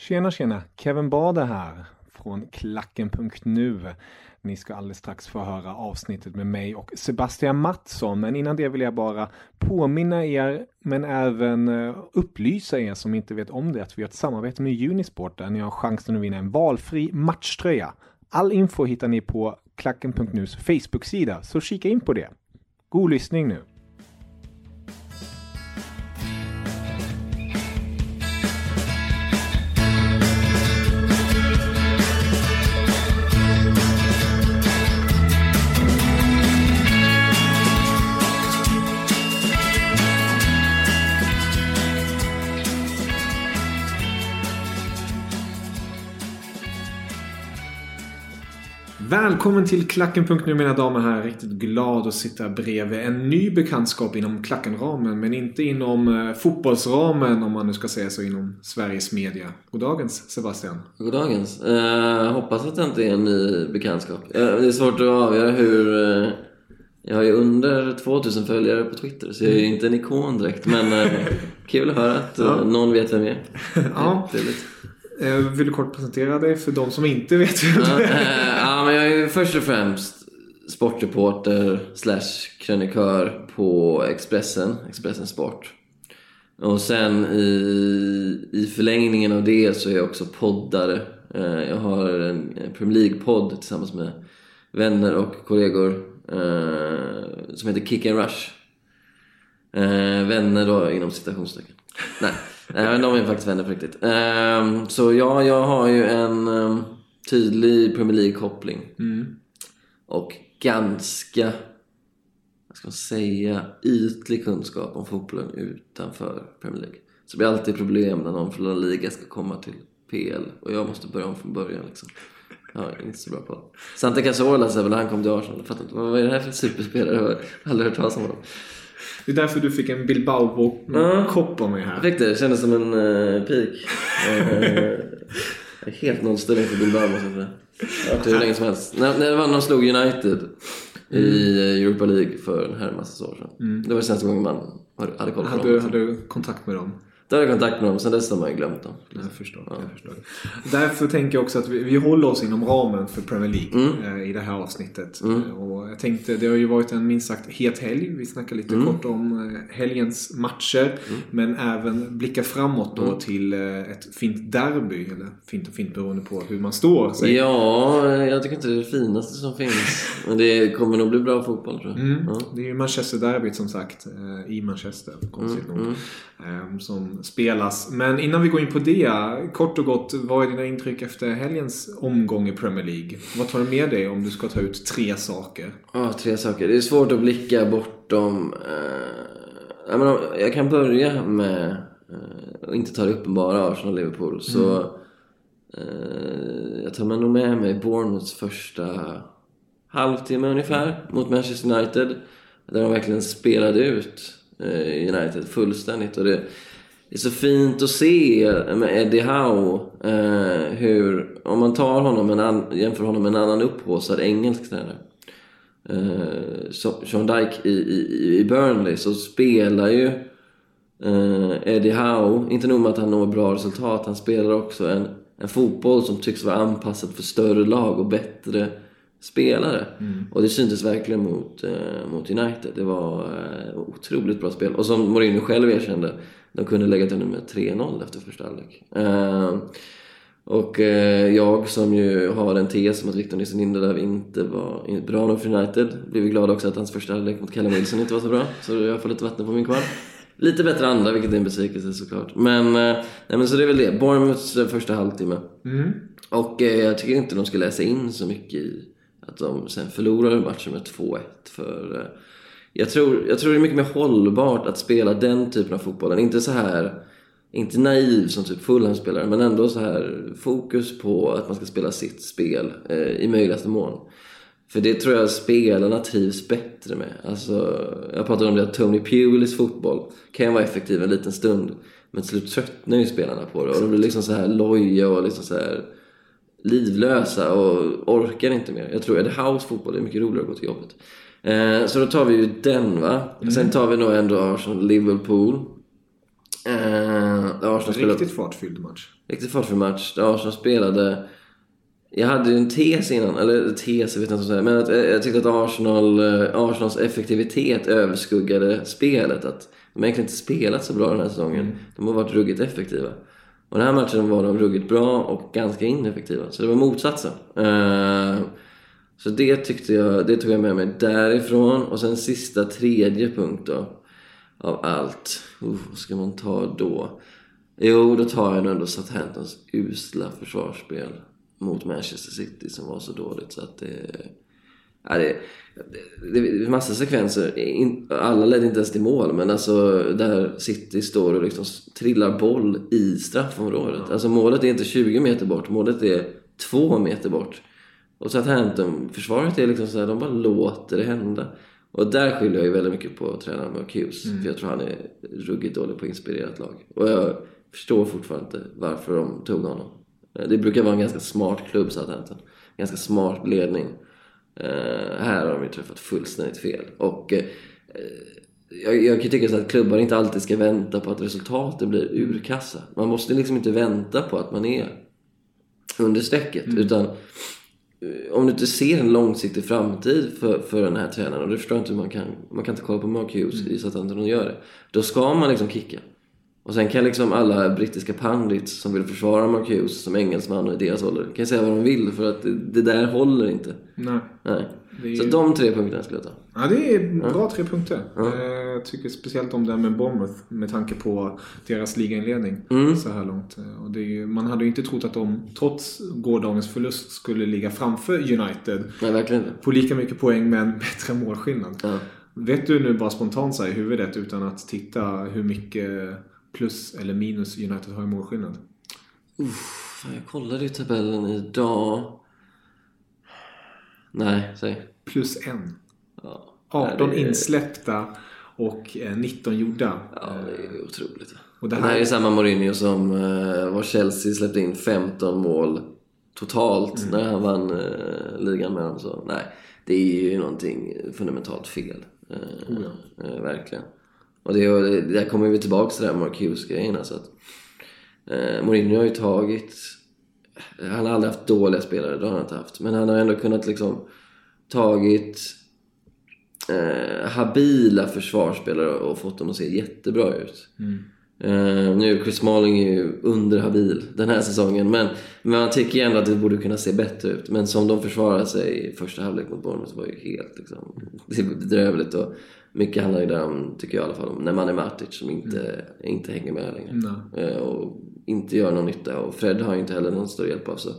Tjena tjena! Kevin Bader här från klacken.nu. Ni ska alldeles strax få höra avsnittet med mig och Sebastian Mattsson. Men innan det vill jag bara påminna er, men även eh, upplysa er som inte vet om det, att vi har ett samarbete med Unisport där ni har chansen att vinna en valfri matchtröja. All info hittar ni på klacken.nus Facebook-sida, så kika in på det. God lyssning nu! Välkommen till Klacken.nu mina damer här. Riktigt glad att sitta bredvid en ny bekantskap inom Klackenramen. Men inte inom eh, fotbollsramen om man nu ska säga så inom Sveriges media. Goddagens Sebastian. Goddagens. Uh, hoppas att det inte är en ny bekantskap. Uh, det är svårt att avgöra hur... Uh, jag har ju under 2000 följare på Twitter så jag är ju inte en ikon direkt. Men uh, kul att höra att Ja. någon vet vem jag är. Ja. Trevligt. Eh, vill du kort presentera dig för de som inte vet vem Ja, du är? Eh, ja, men jag är först och främst sportreporter slash krönikör på Expressen, Expressen Sport. Och sen i, i förlängningen av det så är jag också poddare. Eh, jag har en Premier League-podd tillsammans med vänner och kollegor som heter Kick and Rush. Vänner då inom citationstecken. Nej, nej de är faktiskt vänner på riktigt. Eh, så ja, jag har ju en eh, tydlig Premier League-koppling. Och ganska, vad ska man säga, ytlig kunskap om fotbollen utanför Premier League. Så det blir alltid problem när någon från La Liga ska komma till PL och jag måste börja om från början liksom. Är inte så bra på det. Santi Cazorla så väl han kom till Arsenal. Jag fattar inte, vad är det här för superspelare? Jag har aldrig hört talas om honom. Det är därför du fick en Bilbao-kopp av mig här. Fick det, kändes som en uh, peak. Uh, helt nollställning för Bilbao måste jag säga. Jag har varit det hur länge som helst. När, när de slog United i eh, Europa League för en herrans år sedan. Det var senaste gången man hade koll på Hade, dem. du- hade du kontakt med dem? Då hade jag kontakt med dem, sen dess har man ju glömt dem. Jag förstår. Jag förstår. Därför tänker jag också att vi, vi håller oss inom ramen för Premier League eh, i det här avsnittet. Eh, Och jag tänkte, det har ju varit en minst sagt het helg. Vi snackar lite kort om eh, helgens matcher. Men även blicka framåt då till eh, ett fint derby. Eller fint och fint beroende på hur man står. sig. Ja, jag tycker inte det är det finaste som finns. Men det kommer nog bli bra fotboll tror jag. Mm. Ja. Det är ju Manchester-derbyt som sagt i Manchester, konstigt nog, eh, som spelas. Men innan vi går in på det, kort och gott, vad är dina intryck efter helgens omgång i Premier League? Vad tar du med dig om du ska ta ut tre saker? Ja, tre saker. Det är svårt att blicka bortom... Eh, jag, jag kan börja med eh, att inte ta det uppenbara, Arsenal-Liverpool. Så eh, jag tar mig nog med mig Bournemouths första halvtimme ungefär mot Manchester United. Där de verkligen spelade ut eh, United fullständigt. Och det, det är så fint att se med Eddie Howe eh, hur, om man tar honom en an, jämför honom med en annan upphaussad engelsk tränare. Eh, Sean Dyke i, i, i Burnley så spelar ju eh, Eddie Howe, inte nog med att han når bra resultat, han spelar också en, en fotboll som tycks vara anpassad för större lag och bättre spelare. Och det syntes verkligen mot, eh, mot United. Det var eh, otroligt bra spel. Och som Mourinho själv erkände, de kunde lägga till med 3-0 efter första halvlek. Eh, och eh, jag som ju har en tes om att Victor Nilsson Lindelöf inte var bra nog för United blev ju glad också att hans första halvlek mot Callum Wilson inte var så bra. Så jag får lite vatten på min kvarn. Lite bättre andra, vilket är en besvikelse såklart. Men, eh, nej, men så det är väl det. Bournemouths eh, första halvtimme. Och eh, jag tycker inte de ska läsa in så mycket i att de sen förlorade matchen med 2-1. För eh, jag, tror, jag tror det är mycket mer hållbart att spela den typen av fotboll. Inte så här inte naiv som typ Fulham-spelare, men ändå så här fokus på att man ska spela sitt spel eh, i möjligaste mån. För det tror jag spelarna trivs bättre med. Alltså, jag pratade om det att Tony Pulis fotboll kan ju vara effektiv en liten stund, men till slut tröttnar ju spelarna på det och de blir liksom så här loja och liksom så här livlösa och orkar inte mer. Jag tror Eddie House fotboll är mycket roligare att gå till jobbet. Eh, så då tar vi ju den va. Sen tar vi nog ändå Arsenal-Liverpool. Eh, Arsenal spelade, Riktigt fartfylld match. riktigt fartfylld match. Där Arsenal spelade... Jag hade ju en tes innan, eller tes, jag vet inte vad jag säga. Men att, eh, jag tyckte att Arsenal, eh, Arsenals effektivitet överskuggade spelet. Att de har egentligen inte spelat så bra den här säsongen. De har varit ruggigt effektiva. Och den här matchen var de ruggigt bra och ganska ineffektiva. Så det var motsatsen. Eh, så det tyckte jag, det tog jag med mig därifrån. Och sen sista tredje punkt då. Av allt. Uf, vad ska man ta då? Jo, då tar jag nog ändå Southamptons usla försvarsspel mot Manchester City som var så dåligt så att det... Ja, det, det, det är massa sekvenser. In, alla ledde inte ens till mål, men alltså där City står och liksom trillar boll i straffområdet. Alltså målet är inte 20 meter bort, målet är 2 meter bort. Och Southampton-försvaret är liksom så här, de bara låter det hända. Och där skyller jag ju väldigt mycket på tränaren Marcus. För jag tror han är ruggigt dålig på att inspirera ett lag. Och jag förstår fortfarande inte varför de tog honom. Det brukar vara en ganska smart klubb Southampton. Ganska smart ledning. Eh, här har de ju träffat fullständigt fel. Och eh, jag, jag kan tycka så att klubbar inte alltid ska vänta på att resultaten blir urkassa. Man måste liksom inte vänta på att man är under strecket. Utan eh, om du inte ser en långsiktig framtid för, för den här tränaren och det förstår jag inte hur man kan, man kan inte kolla på Mark Hughes i Southampton och göra det. Då ska man liksom kicka. Och sen kan liksom alla brittiska pandits som vill försvara Mark Hughes som engelsman och i deras ålder kan säga vad de vill för att det, där håller inte. Nej. Nej. Är Så de tre punkterna skulle jag ta. Ja, det är bra tre punkter. Eh, Jag tycker speciellt om det här med Bournemouth med tanke på deras ligainledning så här långt. Eh, Och ju, man hade ju inte trott att de, trots gårdagens förlust, skulle ligga framför United Nej, verkligen inte. på lika mycket poäng med en bättre målskillnad. Ja. Vet du nu bara spontant så här i huvudet utan att titta hur mycket plus eller minus United har i målskillnad? Uff, jag kollade ju tabellen idag. Nej, säg. Plus en. Ja. 18 Nej, det är- insläppta och eh, 19 gjorda. Ja, det är otroligt. Och det det här här- är samma Mourinho som uh, var Chelsea släppte in 15 mål totalt Mm. när han vann eh, ligan med dem. Så nej, det är ju någonting fundamentalt fel. Eh, Oh eh, verkligen. Och det, där kommer vi tillbaka till det här Mark Hughes-grejen. Alltså att, eh, Mourinho har ju tagit... Han har aldrig haft dåliga spelare, det har han inte haft. Men han har ändå kunnat liksom tagit eh, habila försvarsspelare och fått dem att se jättebra ut. Eh, nu är Chris Smalling är ju underhabil den här säsongen men, men man tycker ju ändå att det borde kunna se bättre ut. Men som de försvarar sig i första halvlek mot Bournemouth var ju helt liksom, bedrövligt. Och mycket handlar ju där om, tycker jag i alla fall, om när man är Matic som inte, inte hänger med längre. Eh, och inte gör någon nytta. Och Fred har ju inte heller någon stor hjälp av. Så.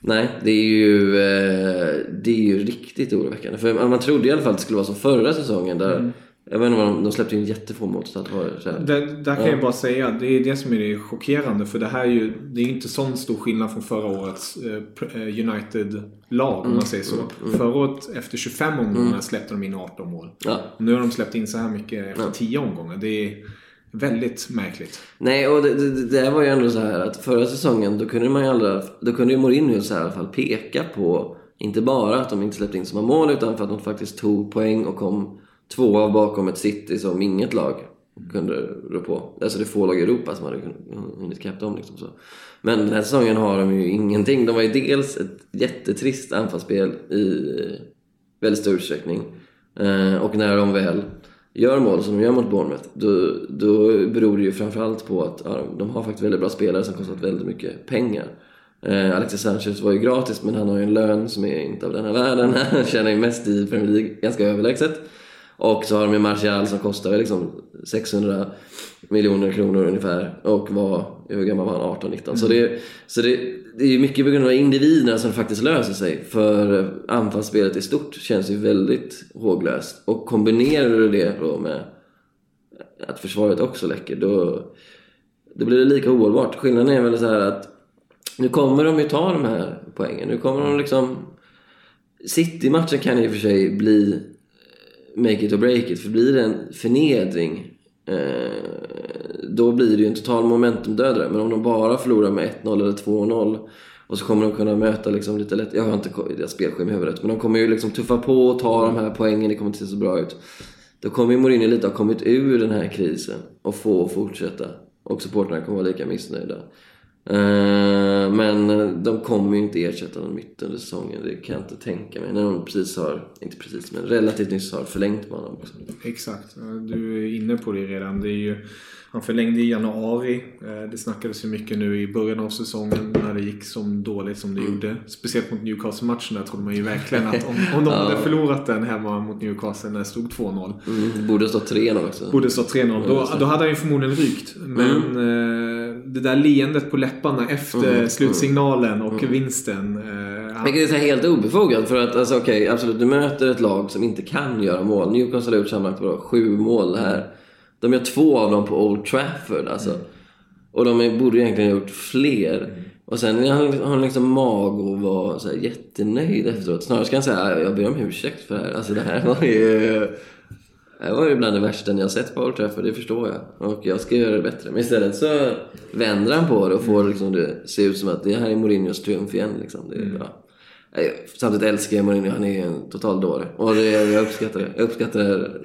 Nej, det är ju, eh, det är ju riktigt oroväckande. För man, trodde i alla fall att det skulle vara som förra säsongen där Jag vet inte vad de, de släppte in jättefå att det så här. Kan jag bara säga, det är det som är det chockerande. För det här är ju, det är inte sån stor skillnad från förra årets eh, eh, United-lag om man säger så. Förra året efter 25 omgångar släppte de in 18 mål. Ja. Nu har de släppt in så här mycket efter 10 omgångar. Det är väldigt märkligt. Nej, och det, det, det var ju ändå så här att förra säsongen då kunde man ju aldrig, då kunde ju Mourinho så här i alla fall peka på inte bara att de inte släppte in så många mål utan för att de faktiskt tog poäng och kom tvåa bakom ett City som inget lag kunde rå på. Alltså det är få lag i Europa som hade hunnit ikapp dem. Liksom så. Men den här säsongen har de ju ingenting. De har ju dels ett jättetrist anfallsspel i eh, väldigt stor utsträckning. Eh, och när de väl gör mål som de gör mot Bournemouth då, då beror det ju framförallt på att ja, de har faktiskt väldigt bra spelare som kostat väldigt mycket pengar. Eh, Alexis Sanchez var ju gratis men han har ju en lön som är inte av denna världen. Han tjänar ju mest i Premier League, ganska överlägset. Och så har de ju Martial som kostar liksom 600 miljoner kronor ungefär och var, hur gammal var han? 18-19. Mm. Så, det, så det, det är mycket på grund av individerna som faktiskt löser sig. För anfallsspelet i stort känns ju väldigt håglöst. Och kombinerar du det då med att försvaret också läcker, då, då blir det lika ohållbart. Skillnaden är väl så här att nu kommer de ju ta de här poängen. Nu kommer de liksom... City-matchen kan i och för sig bli make it or break it. För blir det en förnedring eh, då blir det ju en total momentumdödare. Men om de bara förlorar med 1-0 eller 2-0 och så kommer de kunna möta liksom lite lätt, jag har inte deras spelschema i huvudet, men de kommer ju liksom tuffa på och ta de här poängen, det kommer inte se så bra ut. Då kommer ju Mourinho lite ha kommit ur den här krisen och få fortsätta. Och supportrarna kommer vara lika missnöjda. Eh, men de kommer ju inte ersätta någon mitt under säsongen. Det kan jag inte tänka mig. När de precis har, inte precis, men relativt nyss har förlängt med honom också. Exakt. Du är inne på det redan. Det är ju han förlängde i januari. Eh, det snackades ju mycket nu i början av säsongen när det gick så dåligt som det mm. gjorde. Speciellt mot Newcastle-matchen där trodde man ju verkligen att om, om de ja. hade förlorat den hemma mot Newcastle när det stod 2-0. Mm, borde stått 3-0 också. Borde stått 3-0. Då, då hade han ju förmodligen rykt. Men mm. eh, det där leendet på läpparna efter mm. slutsignalen och mm. vinsten. Eh, Vilket är helt obefogat. För att alltså, okej, okay, absolut, du möter ett lag som inte kan göra mål. Newcastle har gjort sammanlagt sju mål här de gör två av dem på Old Trafford alltså. Mm. Och de borde egentligen ha gjort fler. Mm. Och sen har han liksom mag och var så här jättenöjd efteråt. Snarare ska han säga jag ber om ursäkt för det här. Alltså det här var ju... Det var ju bland det värsta har sett på Old Trafford, det förstår jag. Och jag ska göra det bättre. Men istället så vänder han på det och får liksom det se ut som att det här är Mourinhos triumf igen. Liksom. Det är, mm. ja. Samtidigt älskar jag Mourinho, han är en total dåre. Och det, jag uppskattar det. Jag uppskattar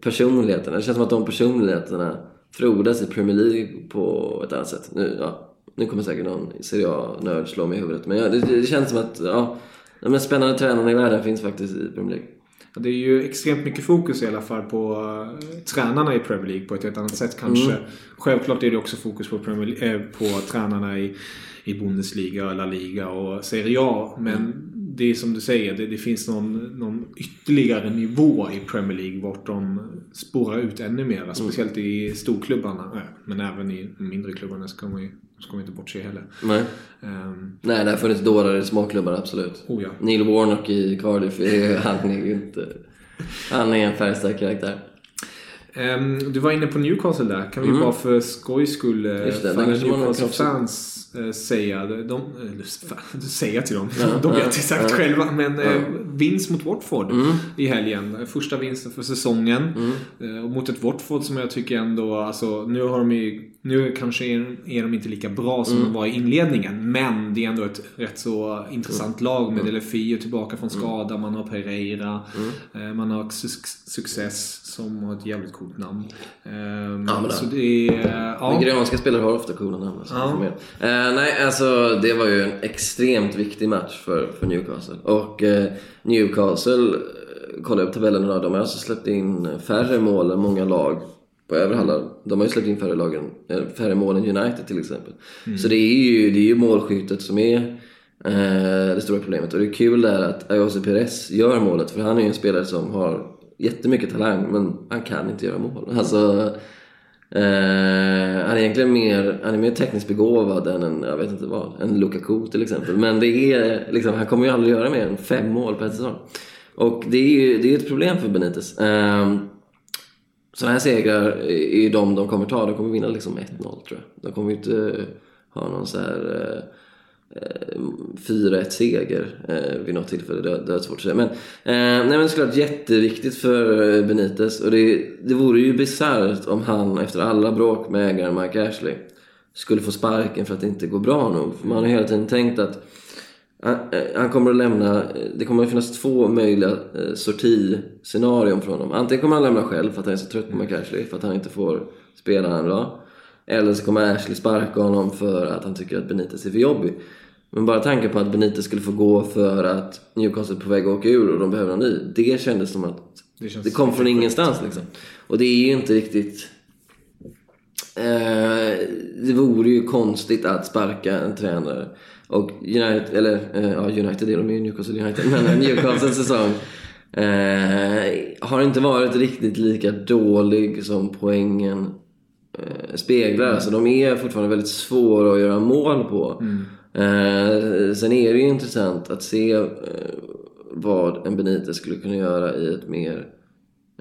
personligheterna. Det känns som att de personligheterna frodas i Premier League på ett annat sätt. Nu, ja, nu kommer säkert någon Serie A-nörd slå mig i huvudet. Men ja, det, det, känns som att ja, de mest spännande tränarna i världen finns faktiskt i Premier League. Det är ju extremt mycket fokus i alla fall på uh, tränarna i Premier League på ett helt annat sätt kanske. Mm. Självklart är det också fokus på, Premier, äh, på tränarna i, i Bundesliga, La Liga och Serie A. Men mm det är som du säger, det, det, finns någon, någon ytterligare nivå i Premier League vart de spårar ut ännu mer. Mm. Speciellt i storklubbarna. Men även i mindre klubbarna ska man ju ska man inte bortse heller. Nej, um, Nej det har funnits dårar i småklubbar, absolut. Oh ja. Neil Warnock i Cardiff, han är ju inte... Han är en färgstark karaktär. Um, du var inne på Newcastle där. Kan vi mm. bara för skojs skull, eh, för Newcastle-fans Eh, säga, de, eh, säga till dem, ja, de vet exakt ja, själva. Men ja. Eh, vinst mot Watford mm. i helgen. Första vinsten för säsongen. Mm. Och mot ett Watford som jag tycker ändå, alltså nu har de ju, nu kanske är, är de inte lika bra som mm. de var i inledningen. Men det är ändå ett rätt så intressant mm. lag med mm. Delefio tillbaka från mm. skada. Man har Pereira. Man har Success som har ett jävligt coolt namn. Um, ja, men så det är... Ja. Nigerianska spelare har ofta coola namn. Alltså, ja. uh, nej, alltså det var ju en extremt viktig match för, för Newcastle. Och uh, Newcastle, uh, kolla upp tabellen idag, de har alltså släppt in färre mål än många lag på övre halvan. De har ju släppt in färre, lagen, färre mål än United till exempel. Mm. Så det är ju, det är ju målskyttet som är det stora problemet. Och det är kul där att Ayose Perez gör målet, för han är ju en spelare som har jättemycket talang men han kan inte göra mål. Alltså, eh, han är egentligen mer, han är mer tekniskt begåvad än en, jag vet inte vad, en Lukaku till exempel. Men det är, liksom, han kommer ju aldrig göra mer än fem mål per säsong. Och det är ju det är ett problem för Benitez. Eh, sådana här segrar är ju de de kommer ta. De kommer vinna liksom 1-0 tror jag. De kommer ju inte ha någon så här eh, Eh, 4-1 seger eh, vid något tillfälle. Det, det är svårt att säga. Men, eh, nej, men såklart jätteviktigt för eh, Benitez. Och det, det vore ju bisarrt om han efter alla bråk med ägaren Mike Ashley skulle få sparken för att det inte går bra nog. För man har hela tiden tänkt att Han, han kommer att lämna, det kommer att finnas två möjliga eh, sortiscenarion från honom. Antingen kommer han lämna själv för att han är så trött på McAshley, för att han inte får spela en dag. Eller så kommer Ashley sparka honom för att han tycker att Benitez är för jobbig. Men bara tanken på att Benitez skulle få gå för att Newcastle är på väg att åka ur och de behöver någon ny. Det kändes som att Det det kom från ingenstans liksom. Och det är ju inte riktigt... Eh, det vore ju konstigt att sparka en tränare. Och United, eller eh, ja United är de ju Newcastle United, men Newcastles säsong eh, har inte varit riktigt lika dålig som poängen eh, speglar. Alltså de är fortfarande väldigt svåra att göra mål på. Eh, sen är det ju intressant att se eh, vad en Benitez skulle kunna göra i ett mer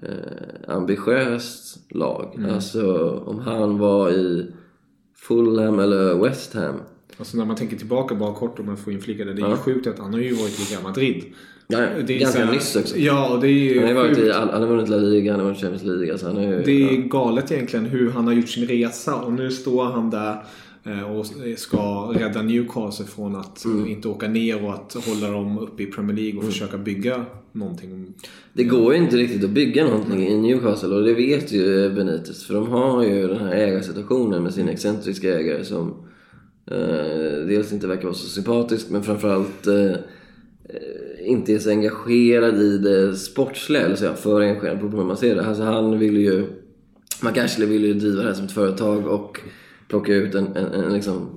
eh, ambitiöst lag. Alltså om han var i Fulham eller West Ham. Alltså när man tänker tillbaka bara kort om man får inflika det. Det är ju sjukt att han har ju varit i Real Madrid. Ja, Det är ganska här- nyss också. Ja, och det är ju Han har, varit i, han har vunnit La Liga, han har vunnit Champions League. Alltså han är ju, Det är ja. galet egentligen hur han har gjort sin resa och nu står han där eh, och ska rädda Newcastle från att Mm. inte åka ner och att hålla dem uppe i Premier League och försöka bygga någonting. Det går ju inte riktigt att bygga någonting i Newcastle och det vet ju Benitez. För de har ju den här ägarsituationen med sin excentriska ägare som eh, dels inte verkar vara så sympatisk men framförallt eh, inte är så engagerad i det sportsliga, eller så ja, för engagerad på hur man ser det. Alltså han vill ju... McAshley vill ju driva det här som ett företag och plocka ut en, en, en liksom,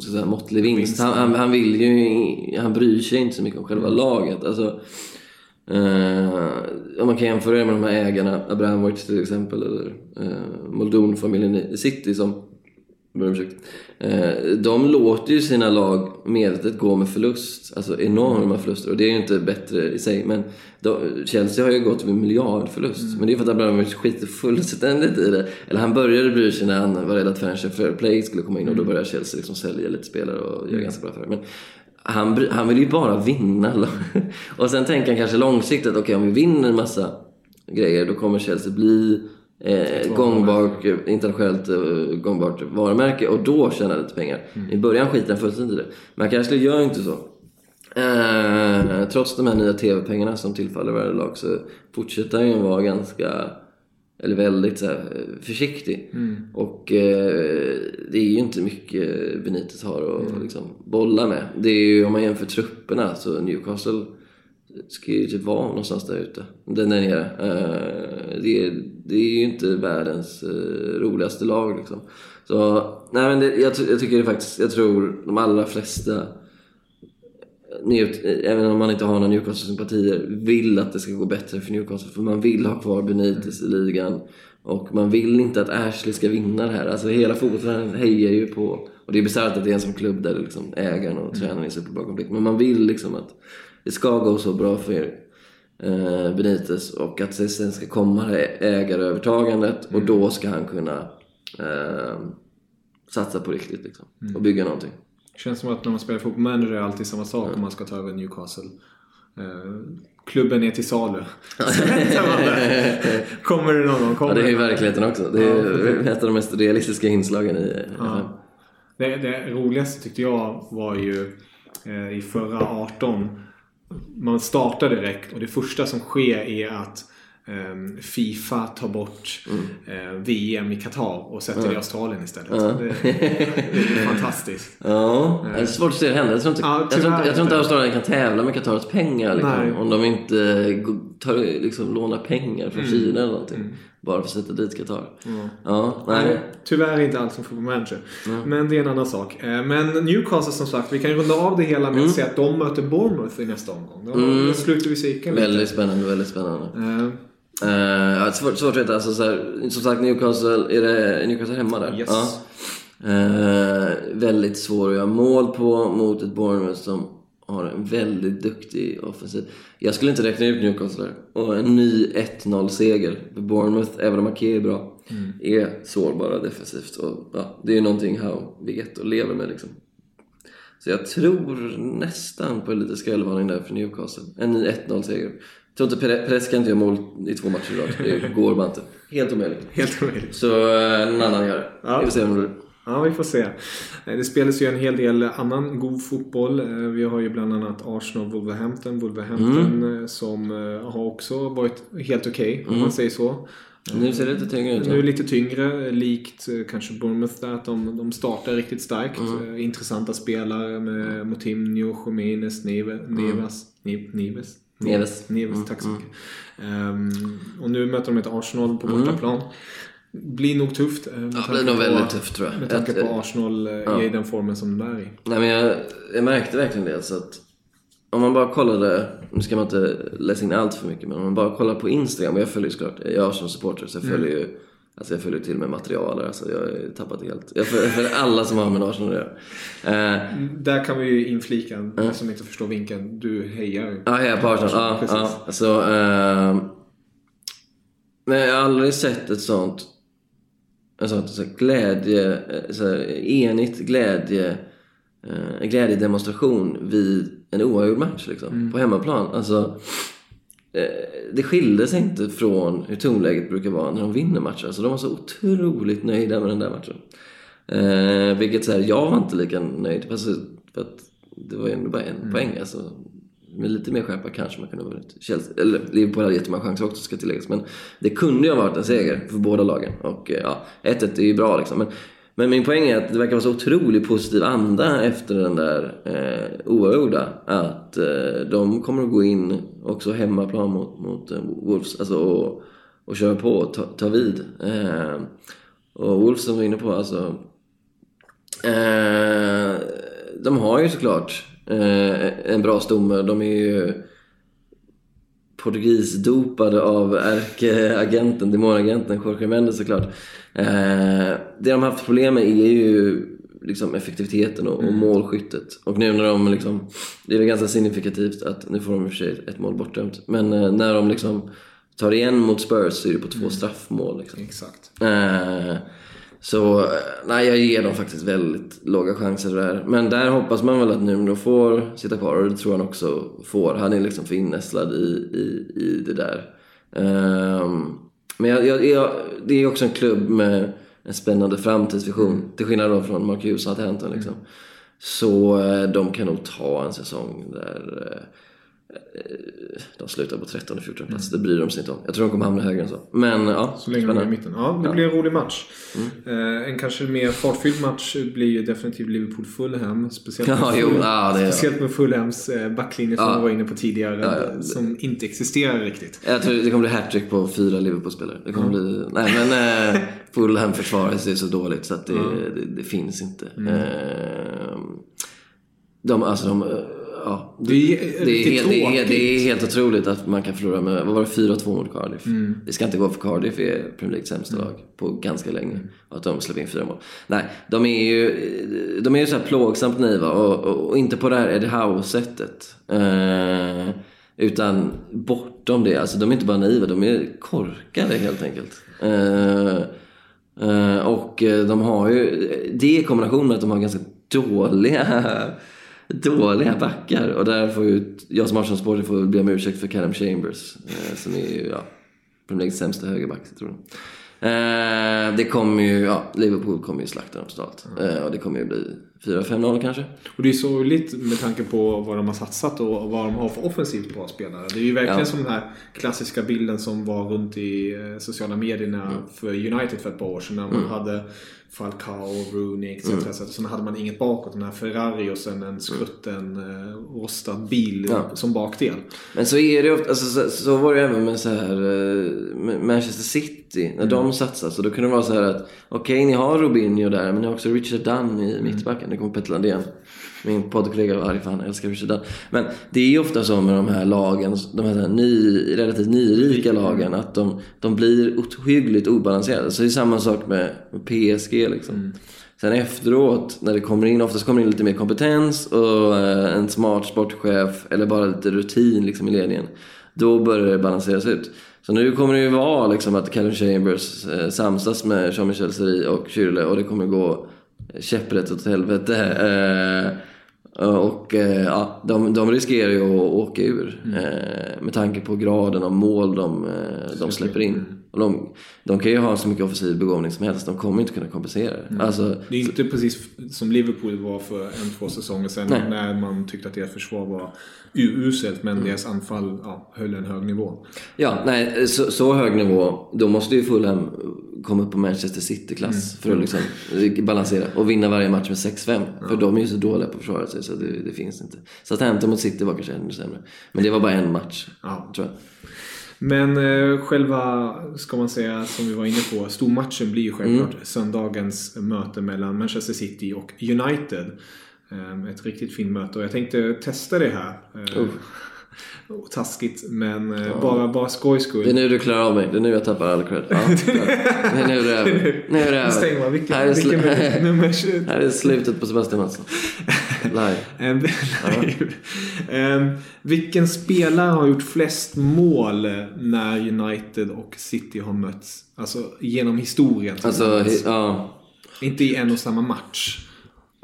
ska säga, måttlig vinst. Han, han, han vill ju... Han bryr sig inte så mycket om själva laget. Alltså, Eh, om man kan jämföra det med de här ägarna, Abramovic till exempel, eller uh, Moldon-familjen i City som ber om ursäkt. Eh, de låter ju sina lag medvetet gå med förlust, alltså enorma förluster. Och det är ju inte bättre i sig, men de, Chelsea har ju gått med miljardförlust. Men det är för att Abramovic skiter fullständigt i det. Eller han började bry sig när han var rädd att Financial Fair Play skulle komma in och då började Chelsea liksom sälja lite spelare och göra ganska bra affärer. Men han, han vill ju bara vinna. och sen tänker han kanske långsiktigt, okej om vi vinner en massa grejer då kommer Chelsea bli eh, gångbart, eh, internationellt eh, gångbart varumärke och då tjäna lite pengar. I början skiter han fullständigt i det. Men Ashley gör inte så. Eh, trots de här nya TV-pengarna som tillfaller varje lag så fortsätter han ju vara ganska eller väldigt så här, försiktig. Och eh, det är ju inte mycket Benitez har att liksom, bolla med. Det är ju, om man jämför trupperna så Newcastle ska ju typ vara någonstans där ute. Där nere. Eh, det, är, det är ju inte världens eh, roligaste lag liksom. Så, nej men det, jag, jag tycker det faktiskt, jag tror de allra flesta eh, även om man inte har några Newcastle-sympatier, vill att det ska gå bättre för Newcastle. För man vill ha kvar Benitez i ligan. Och man vill inte att Ashley ska vinna det här. Alltså hela fotbollsvärlden hejar ju på... Och det är bisarrt att det är en sån klubb där liksom ägaren och tränaren är superbra konflikt. Men man vill liksom att det ska gå så bra för eh, Benitez och att det sen ska komma det ägarövertagandet och då ska han kunna eh, satsa på riktigt liksom. Och bygga någonting. Känns som att när man spelar fotboll manager är det alltid samma sak om man ska ta över Newcastle. Eh, klubben är till salu. Kommer det någon? Kommer Ja, det är ju det? verkligheten också. Det är ett av de mest realistiska inslagen i FM. Det, det roligaste tyckte jag var ju eh, i förra 18. Man startar direkt och det första som sker är att eh, Fifa tar bort Mm. eh, VM i Qatar och sätter det i Australien istället. Det, det är fantastiskt. Ja, det är svårt att se det hända. Jag tror inte, Ja, jag tror inte, jag tror inte. Australien kan tävla med Qatars pengar liksom, om de inte gå- tar, liksom, lånar pengar från Kina eller någonting. Bara för att sätta dit Qatar. Ja, nej. Tyvärr inte allt som football manager. Men det är en annan sak. Eh, Men Newcastle som sagt, vi kan runda av det hela med att säga att de möter Bournemouth i nästa omgång. Då, då slutar vi cirkeln lite. Väldigt spännande, väldigt spännande. Uh, ja, svårt, svårt att veta. Alltså, så här, som sagt, Newcastle, är det Newcastle hemma där? Yes. Eh, väldigt svår att göra mål på mot ett Bournemouth som har en väldigt duktig offensiv. Jag skulle inte räkna ut Newcastle där. Och en ny 1-0-seger för Bournemouth, även om Ake är bra, är sårbara defensivt. Och, ja, det är ju någonting Howe vet och lever med liksom. Så jag tror nästan på lite skrällvarning där för Newcastle. En ny 1-0-seger. Jag tror inte Perez kan inte göra mål i två matcher i rad. Det går bara inte. Helt omöjligt. helt omöjligt. Så eh, någon annan gör det. Ja. Vi får se om det blir. Ja, vi får se. Eh, det spelas ju en hel del annan god fotboll. Eh, vi har ju bland annat Arsenal Wolverhampton. Wolverhampton mm. som har också varit helt okej, okay, om mm. man säger så. Nu ser det lite tyngre ut. Nu lite tyngre, likt kanske Bournemouth där. Att de, de startar riktigt starkt. Mm. Intressanta spelare med Motimnio, Jiménez, Neves. Mm. Neves. Neves. Neves, tack så mycket. Um, och nu möter de ett Arsenal på bortaplan. Mm. Blir nog tufft. Eh, ja, blir nog väldigt tufft tror jag. Med tanke på Arsenal eh, ja. i den formen som de är i. Nej, men jag, jag märkte verkligen det. Så att om man bara kollade, nu ska man inte läsa in allt för mycket, men om man bara kollar på Instagram, jag följer ju såklart, jag är Arsenal-supporter så jag följer mm. ju Alltså jag följer till med material alltså jag har tappat det helt. Jag följer alla som har med Arsenal att göra. Eh, Där kan vi ju inflika, mm. som inte förstår vinkeln. Du hejar Ja, hejar på Arsenal. Ja, ja. Alltså, eh, men jag har aldrig sett ett sånt, sån så glädje, eh, så enigt glädje, eh, glädjedemonstration vid en oavgjord match liksom, mm. på hemmaplan. Alltså, Eh, det skilde sig inte från hur tonläget brukar vara när de vinner matcher. Alltså de var så otroligt nöjda med den där matchen. Eh, vilket så här, jag var inte lika nöjd. Alltså, för att det var ju ändå bara en mm. poäng. Alltså, med lite mer skärpa kanske man kunde ha vunnit. Chelsea, eller Liverpool hade jättemånga chanser också ska tilläggas. Men det kunde ju ha varit en seger för båda lagen. Och eh, ja, 1-1 är ju bra liksom. Men men min poäng är att det verkar vara så otroligt positiv anda efter den där eh, oavgjorda. Att eh, de kommer att gå in också hemmaplan mot, mot eh, Wolves alltså, och, och köra på och ta, ta vid. Eh, och Wolves som var inne på, alltså... Eh, de har ju såklart eh, en bra stomme. De är ju portugisdopade av ärkeagenten, demonagenten Jorge Mendes såklart. Eh, det de haft problem med är ju liksom effektiviteten och, och mm. målskyttet. Och nu när de liksom, det är väl ganska signifikativt att, nu får de i och för sig ett mål bortdömt, men eh, när de liksom tar igen mot Spurs så är det på två mm. straffmål. Liksom. Exakt. Eh, så nej, jag ger dem faktiskt väldigt låga chanser där. Men där hoppas man väl att Nuno får sitta kvar och det tror han också får. Han är liksom för innästlad i, i, i det där. Um, men jag, jag, jag, det är också en klubb med en spännande framtidsvision. Till skillnad då från Mark Hughes och Southampton liksom. Så eh, de kan nog ta en säsong där eh, de slutar på 13 14 plats. Mm. Det bryr de sig inte om. Jag tror de kommer hamna högre än så. Men ja, Så länge de är i mitten. Ja, det ja. blir en rolig match. Mm. Eh, en kanske mer fartfylld match blir ju definitivt Liverpool-Fulham. Speciellt, ja, jo, ja, speciellt med Fulhams eh, backlinje som vi var inne på tidigare. Som inte existerar riktigt. Jag tror det kommer bli hattrick på fyra Liverpool-spelare. Det kommer bli... Nej men eh, Fulham försvarar sig så dåligt så att det, det, det finns inte. Mm. Eh, de, alltså de ja, det, är, det, är helt, det, är, det är helt otroligt att man kan förlora med, vad var det, 4-2 mot Cardiff. Mm. Det ska inte gå för Cardiff är Premier Leagues sämsta mm. lag på ganska länge. Mm. Att de släpper in fyra mål. Nej, de är ju, de är ju så här plågsamt naiva och, och, och, inte på det här Eddie Howe-sättet. Eh, utan bortom det. Alltså de är inte bara naiva, de är korkade helt enkelt. Eh, eh, och de har ju, det i kombination med att de har ganska dåliga dåliga backar. Och där får ju jag som Arsenal-supporter får be om ursäkt för Callum Chambers. Eh, som är ju, ja, Premier Leagues sämsta högerback, tror jag. Eh, det kommer ju, ja, Liverpool kommer ju slakta dem totalt. Eh, och det kommer ju bli 4-5-0 kanske. Och det är sorgligt med tanke på vad de har satsat och vad de har för offensivt bra spelare. Det är ju verkligen ja. som den här klassiska bilden som var runt i eh, sociala medierna mm. för United för ett par år sedan. När man mm. hade Falcao, Rooney etc. Mm. Sen hade man inget bakåt. Den här Ferrari och sen en skrutten mm. rostad bil ja. som bakdel. Men så är det ofta, alltså, så, så, var det även med så här uh, Manchester City. När mm. de satsade så då kunde det vara så här att okej okay, ni har Robinho där men ni har också Richard Dunn i mm. mittbacken. Det kommer Petter Landén. Min poddkollega var arg för han älskar Dunn. Men det är ju ofta så med de här lagen, de här ny, relativt nyrika lagen, att de, de blir ohyggligt obalanserade. Så det är samma sak med PSG liksom. Mm. Sen efteråt, när det kommer in, oftast kommer in lite mer kompetens och eh, en smart sportchef eller bara lite rutin liksom, i ledningen. Då börjar det balanseras ut. Så nu kommer det ju vara liksom att Callum Chambers eh, samsas med Jean-Michel Seri och Kyrle och det kommer gå käpprätt åt helvete. Eh, Eh, och eh, ja, de, de riskerar ju att åka ur mm. eh, med tanke på graden av mål de, de släpper in. Och de, de kan ju ha så mycket offensiv begåvning som helst. De kommer inte kunna kompensera det. Alltså, Det är inte precis som Liverpool var för en, två säsonger sedan. Nej. När man tyckte att deras försvar var uruselt men deras anfall ja, höll en hög nivå. Ja, nej, så, så hög nivå. Då måste ju Fulham komma upp på Manchester City-klass för att liksom balansera. Och vinna varje match med 6-5. För de är ju så dåliga på att försvara sig så det, det finns inte. Southampton mot City var kanske ännu sämre. Men det var bara en match, Ja. tror jag. Men eh, själva, ska man säga, som vi var inne på, stormatchen blir ju självklart Mm. söndagens möte mellan Manchester City och United. Eh, ett riktigt fint möte och jag tänkte testa det här. Eh, oh, taskigt, men eh, bara, bara skojs skull. Det är nu du klarar av mig. Det är nu jag tappar all cred. Ja, det är nu det är över. Nu är det Nu stänger man. över. Vilken, Här är, vilken nummer 20? här är slutet på Sebastian Mattsson. Live. Ehm, ehm, vilken spelare har gjort flest mål när United och City har mötts? Alltså genom historien. Alltså, ja. Inte i en och samma match.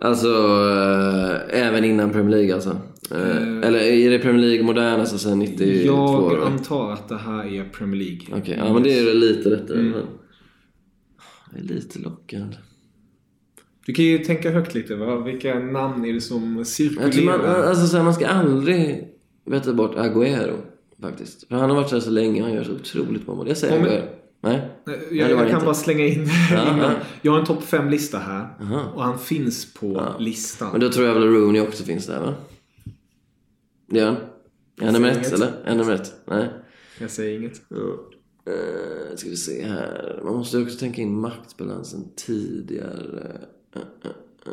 Alltså, eh, även innan Premier League alltså. Eh, eller är det Premier League modern, alltså sen 92? Jag då? antar att det här är Premier League. Okej, ja men det är lite lättare. Mm. Men... Det är lite lockande. Du kan ju tänka högt lite. Va? Vilka namn är det som Jag tror man, cirkulerar? alltså, så här, man ska aldrig veta bort Agüero faktiskt. För han har varit så här så länge och han gör så otroligt många mål. Jag säger Ja, men- Agüero. Nej? Jag, Nej, jag, kan inte. bara slänga in Ja, innan. ja. Jag har en topp 5-lista här. Aha. Och han finns på listan. Men då tror jag väl Rooney också finns där va? Det gör han? Är han nummer ett eller? Är han nummer ett? Nej? Jag säger inget. Uh, ska vi se här. Man måste också tänka in maktbalansen tidigare. Eh, eh.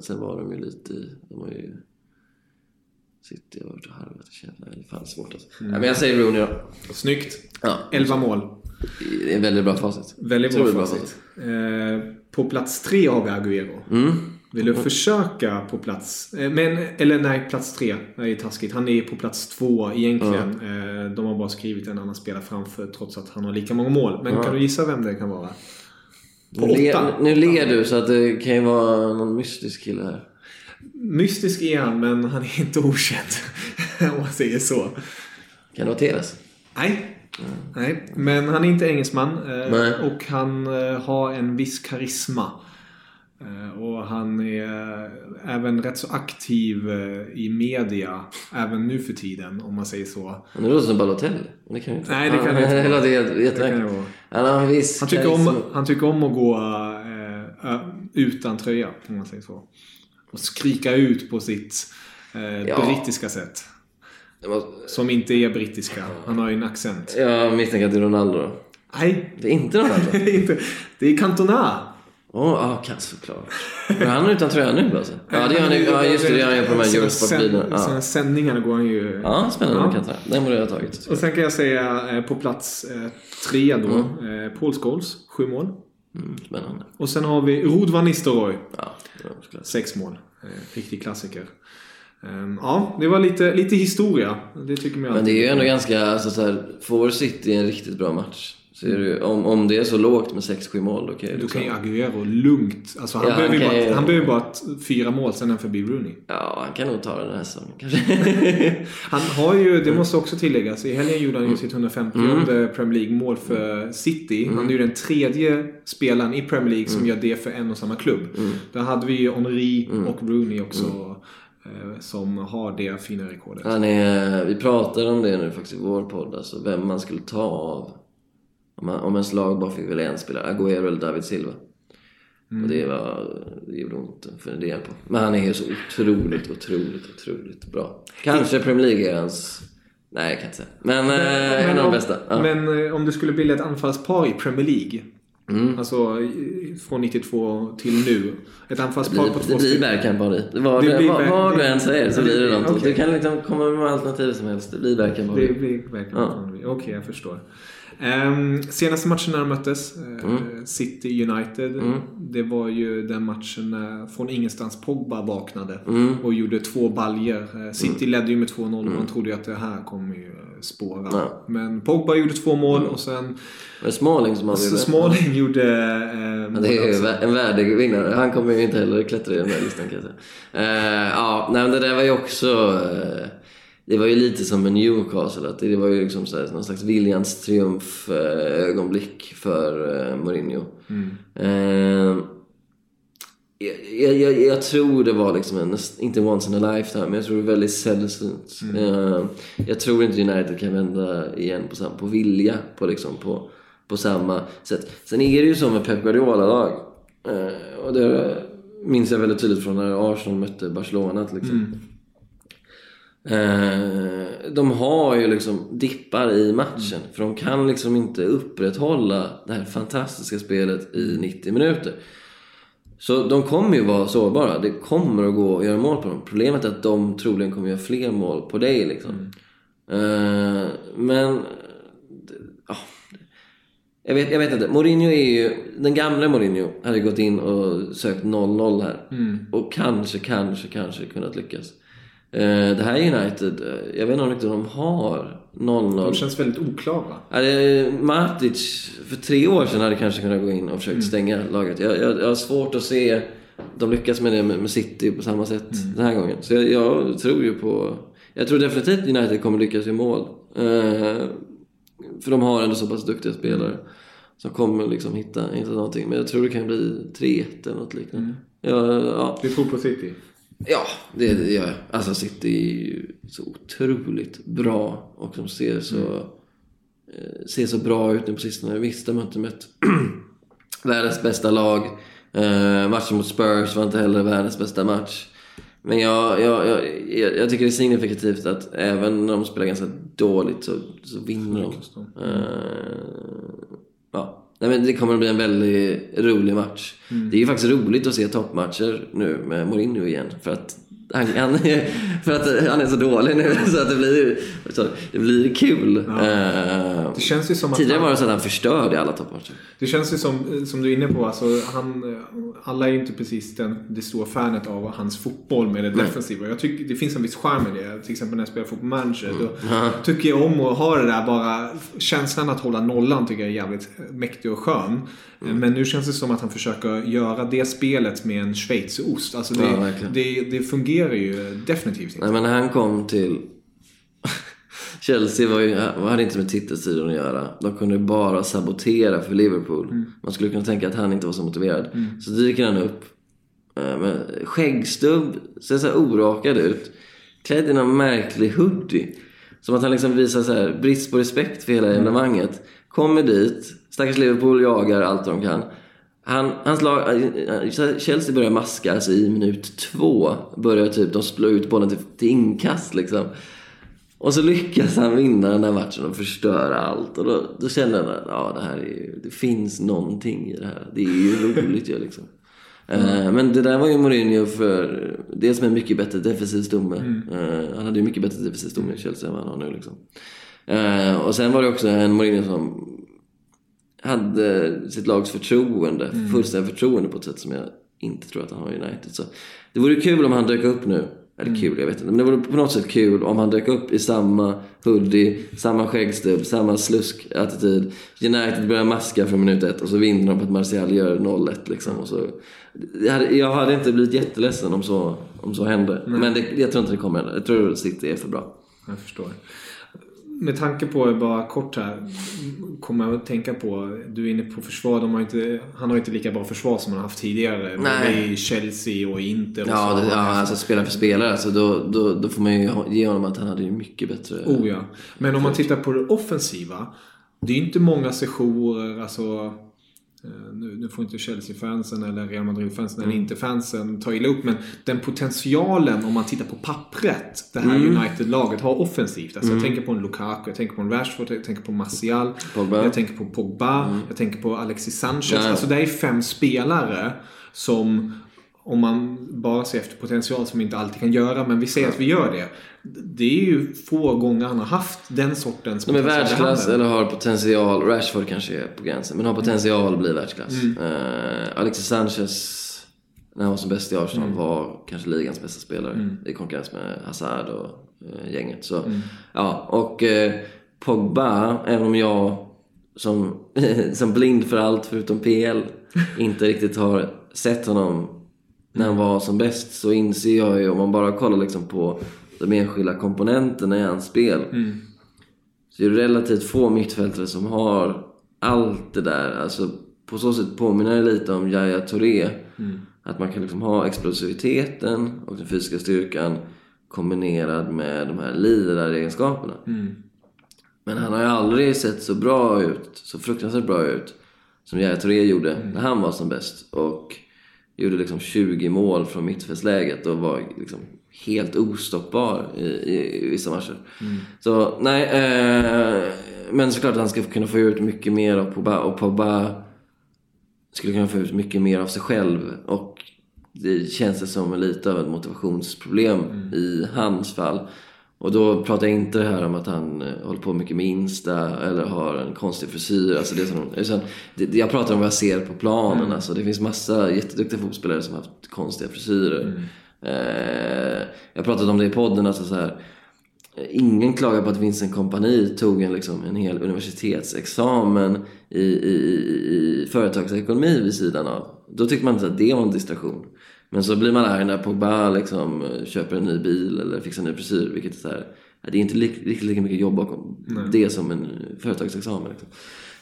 Sen var de ju lite... De var ju... City har varit och harvat i källaren. Det är fan svårt alltså. Mm. Ja, men jag säger Rooney då. Snyggt. Ja. 11 mål. Det är en väldigt bra facit. Väldigt bra Otroligt facit. Eh, på plats tre har vi Agüero. Mm. Vill du försöka på plats... Eh, men, eller nej, plats tre. Det är taskigt. Han är på plats två egentligen. Eh, de har bara skrivit en annan spelare framför trots att han har lika många mål. Men kan du gissa vem det kan vara? På Nu, le, åtta. nu ler du så att det kan ju vara någon mystisk kille här. Mystisk är han, men han är inte okänd. Om man säger så. Kan noteras. Nej. Nej, men han är inte engelsman. eh, Nej. Och han eh, har en viss karisma. Eh, Och han är även rätt så aktiv eh, i media. Även nu för tiden, om man säger så. Det låter som Balotelli. Det kan ju inte Nej, det kan det inte Det låter helt- Det jättemärkligt. vara. Han har en viss Han tycker, om, han tycker om att gå ö- utan tröja, om man säger så. Och skrika ut på sitt eh, Ja. brittiska sätt. Var- Som inte är brittiska. Han har ju en accent. Jag misstänker att det är Ronaldo. Nej, Det är inte Ronaldo? det är inte. Det är Cantona. Åh, oh, ah, kan såklart. Men han är utan tröja nu alltså? Ja, det gör han ju. Ja, just det. Det gör han på de här Eurosport-bilarna. Ja. sändningarna går han ju... ja, spännande. Ja. Ja. Kan ta. Den borde jag ha tagit. Och sen kan jag säga eh, på plats eh, tre då. Eh, Paul Scholes, sju mål. Mm, spännande. Och sen har vi Rod van Nistelrooy. Ja. Sex mål. Riktig klassiker. Ehm, ja, det var lite, lite historia. Det tycker man Men det är ju ändå ganska, alltså så här, får City en riktigt bra match Ju- om, om det är så lågt med 6-7 mål då kan ju Då liksom, kan ju Agüero lugnt... Alltså han, Ja, han behöver ju kan bara, han behöver bara fyra mål, sen är han förbi Rooney. Ja, han kan nog ta den här säsongen kanske. Han har ju, det måste också tilläggas, i helgen gjorde han ju sitt 150 Mm. Premier League-mål för City. Han är ju den tredje spelaren i Premier League Mm. som gör det för en och samma klubb. Där hade vi ju Henry och Rooney också eh, som har det fina rekordet. Han är, vi pratade om det nu faktiskt i vår podd, alltså vem man skulle ta av. Om, om ens lag bara fick välja en spelare, Agüero eller David Silva. Och det, var, det gjorde ont att fundera på. Men han är ju så otroligt, otroligt, otroligt bra. Kanske Premier League är hans... Nej, jag kan inte säga. Men, eh, en av de bästa. Ja. men eh, om du skulle bilda ett anfallspar i Premier League. Mm. Alltså från 92 till nu. Ett anfallspar blir, på två det blir. Bergkamp av dig. Vad, du än säger så blir det något. okej. Du kan liksom komma med alternativ som helst. Det blir Bergkamp av dig. Okej, jag förstår. Um, senaste matchen när de möttes, eh, Mm. City United. Det var ju den matchen när från ingenstans Pogba vaknade Mm. och gjorde två baljer. Eh, City ledde ju med 2-0 och man trodde ju att det här kommer ju eh, spåra. Ja. Men Pogba gjorde två mål och sen det Smalling som så avgjorde? Smalling gjorde eh, Ja, Det är ju en värdig vinnare. Han kommer ju inte heller klättra i den här listan kan jag säga. Eh, ja, nej, men det där var ju också... eh, det var ju lite som med Newcastle. Att det var ju liksom så här, någon slags viljans triumf eh, för eh, Mourinho. Eh, jag, jag, jag tror det var liksom en, inte once in a lifetime, men jag tror det är väldigt sällsynt. Eh, jag tror inte United kan vända igen på, sam, på vilja, på, liksom, på, på samma sätt. Sen är det ju så med Pep Guardiola-lag. Eh, och det minns jag väldigt tydligt från när Arsenal mötte Barcelona till exempel. Eh, de har ju liksom dippar i matchen. För de kan liksom inte upprätthålla det här fantastiska spelet i 90 minuter. Så de kommer ju vara sårbara. Det kommer att gå att göra mål på dem. Problemet är att de troligen kommer göra fler mål på dig liksom. Eh, men... Ja, jag, vet, jag vet inte. Mourinho är ju... Den gamla Mourinho hade gått in och sökt 0-0 här. Och kanske, kanske, kanske kunnat lyckas. Eh, det här är United. eh, Jag vet inte riktigt om de har 0-0. De känns väldigt oklara. Hade Matic för tre år sedan hade kanske kunnat gå in och försökt stänga laget. Jag, jag, jag har svårt att se de lyckas med det med, City på samma sätt den här gången. Så jag, jag tror ju på... Jag tror definitivt United kommer lyckas i mål. Eh, för de har ändå så pass duktiga spelare. Som kommer liksom hitta, hitta någonting. Men jag tror det kan bli 3-1 eller något liknande. Ja, ja. Du tror på City? Ja, det, det gör jag. Alltså City är ju så otroligt bra och de ser så, eh, ser så bra ut nu på sistone. Visst, de har inte mött världens bästa lag. Eh, matchen mot Spurs var inte heller världens bästa match. Men jag, jag, jag, jag, tycker det är signifikativt att även när de spelar ganska dåligt så, så vinner de. Eh, ja. Nej, men det kommer att bli en väldigt rolig match. Det är ju faktiskt roligt att se toppmatcher nu med Mourinho igen. För att han, han, är, för att han är så dålig nu så att det blir, det blir kul. Eh, Det känns ju som att tidigare var det så att han förstörde alla toppmatcher. Det känns ju som, som du är inne på, alltså, han, alla är ju inte precis den, det stora fanet av hans fotboll med det defensiva. Jag tycker det finns en viss charm i det. Till exempel när jag spelar fotboll manager. Då tycker jag om att ha det där bara, känslan att hålla nollan tycker jag är jävligt mäktig och skön. Men nu känns det som att han försöker göra det spelet med en schweizerost. Alltså det, Ja, det, det fungerar ju definitivt inte. Nej, men när han kom till Chelsea var ju, hade inte med titelstriden att göra. De kunde bara sabotera för Liverpool. Man skulle kunna tänka att han inte var så motiverad. Så dyker han upp eh, med skäggstubb, ser så här orakad ut. Klädd i någon märklig hoodie. Som att han liksom visar så här brist på respekt för hela evenemanget. Kommer dit, stackars Liverpool jagar allt de kan. Han, hans lag, Chelsea börjar maska alltså i minut två. Börjar typ, de slår ut bollen till, till inkast liksom. Och så lyckas han vinna den här matchen och förstöra allt. Och då, då känner han att ja, det här är det finns någonting i det här. Det är ju roligt ju liksom. Eh, men det där var ju Mourinho för dels med mycket bättre defensiv stomme. Eh, han hade ju mycket bättre defensiv stomme i Chelsea än vad han har nu liksom. Eh, och sen var det också en Mourinho som hade sitt lags förtroende, fullständigt förtroende på ett sätt som jag inte tror att han har i United. Så det vore kul om han dök upp nu Eller kul, jag vet inte. Men det vore på något sätt kul om han dök upp i samma hoodie, samma skäggstubb, samma slusk-attityd. United börjar maska från minut ett och så vinner de på att Martial gör 0-1 liksom. Och så, jag, hade, jag hade inte blivit jätteledsen om så, om så hände. Men det, jag tror inte det kommer hända. Jag tror City är för bra. Jag förstår. Med tanke på, bara kort här, kommer jag att tänka på, du är inne på försvar, de har inte, han har inte lika bra försvar som han har haft tidigare. Nej. I Chelsea och Inter och Ja, så. det, ja alltså spelare för spelare, alltså, då, då, då får man ju ge honom att han hade ju mycket bättre... Oh ja. Men om man tittar på det offensiva. Det är inte många sessioner, alltså nu, nu får inte Chelsea-fansen eller Real Madrid-fansen Mm. eller inte-fansen ta illa upp. Men den potentialen om man tittar på pappret det här Mm. United-laget har offensivt. Alltså Jag tänker på en Lukaku, jag tänker på en Rashford, jag tänker på Martial. Pogba. Mm. Jag tänker på Pogba, jag tänker på Alexis Sanchez. Ja, ja. Alltså det är fem spelare som om man bara ser efter potential som vi inte alltid kan göra, men vi säger att vi gör det. Det är ju få gånger han har haft den sortens De är potential världsklass eller har potential. Rashford kanske är på gränsen, men har potential att bli världsklass. Eh, Alexis Sanchez, när han var som bäst i Arsenal, var kanske ligans bästa spelare i konkurrens med Hazard och eh, gänget. Så, ja, och eh, Pogba, även om jag som, som blind för allt förutom PL inte riktigt har sett honom när han var som bäst så inser jag ju om man bara kollar liksom på de enskilda komponenterna i hans spel så är det relativt få mittfältare som har allt det där. Alltså, på så sätt påminner det lite om Yahya Touré. Att man kan liksom ha explosiviteten och den fysiska styrkan kombinerad med de här lidaregenskaperna. Men han har ju aldrig sett så bra ut, så fruktansvärt bra ut som Yahya Touré gjorde när han var som bäst. Och gjorde liksom 20 mål från mittfältsläget och var liksom helt ostoppbar i, i, i vissa matcher. Så nej, eh, men såklart att han ska kunna få ut mycket mer av Pogba och Pogba skulle kunna få ut mycket mer av sig själv. Och det känns det som lite av ett motivationsproblem i hans fall. Och då pratar jag inte det här om att han eh, håller på mycket med Insta eller har en konstig frisyr. Alltså det som, utan det, jag pratar om vad jag ser på planen. Alltså det finns massa jätteduktiga fotbollsspelare som har haft konstiga frisyrer. Eh, jag pratat om det i podden. Alltså så här, Ingen klagar på att Vincent Kompani tog en, liksom, en hel universitetsexamen i, i, i, i företagsekonomi vid sidan av. Då tyckte man inte att det var en distraktion. Men så blir man arg när Pogba liksom, eh, köper en ny bil eller fixar en ny frisyr. Vilket är så här, det är inte riktigt lika mycket jobb bakom det som en företagsexamen. Liksom.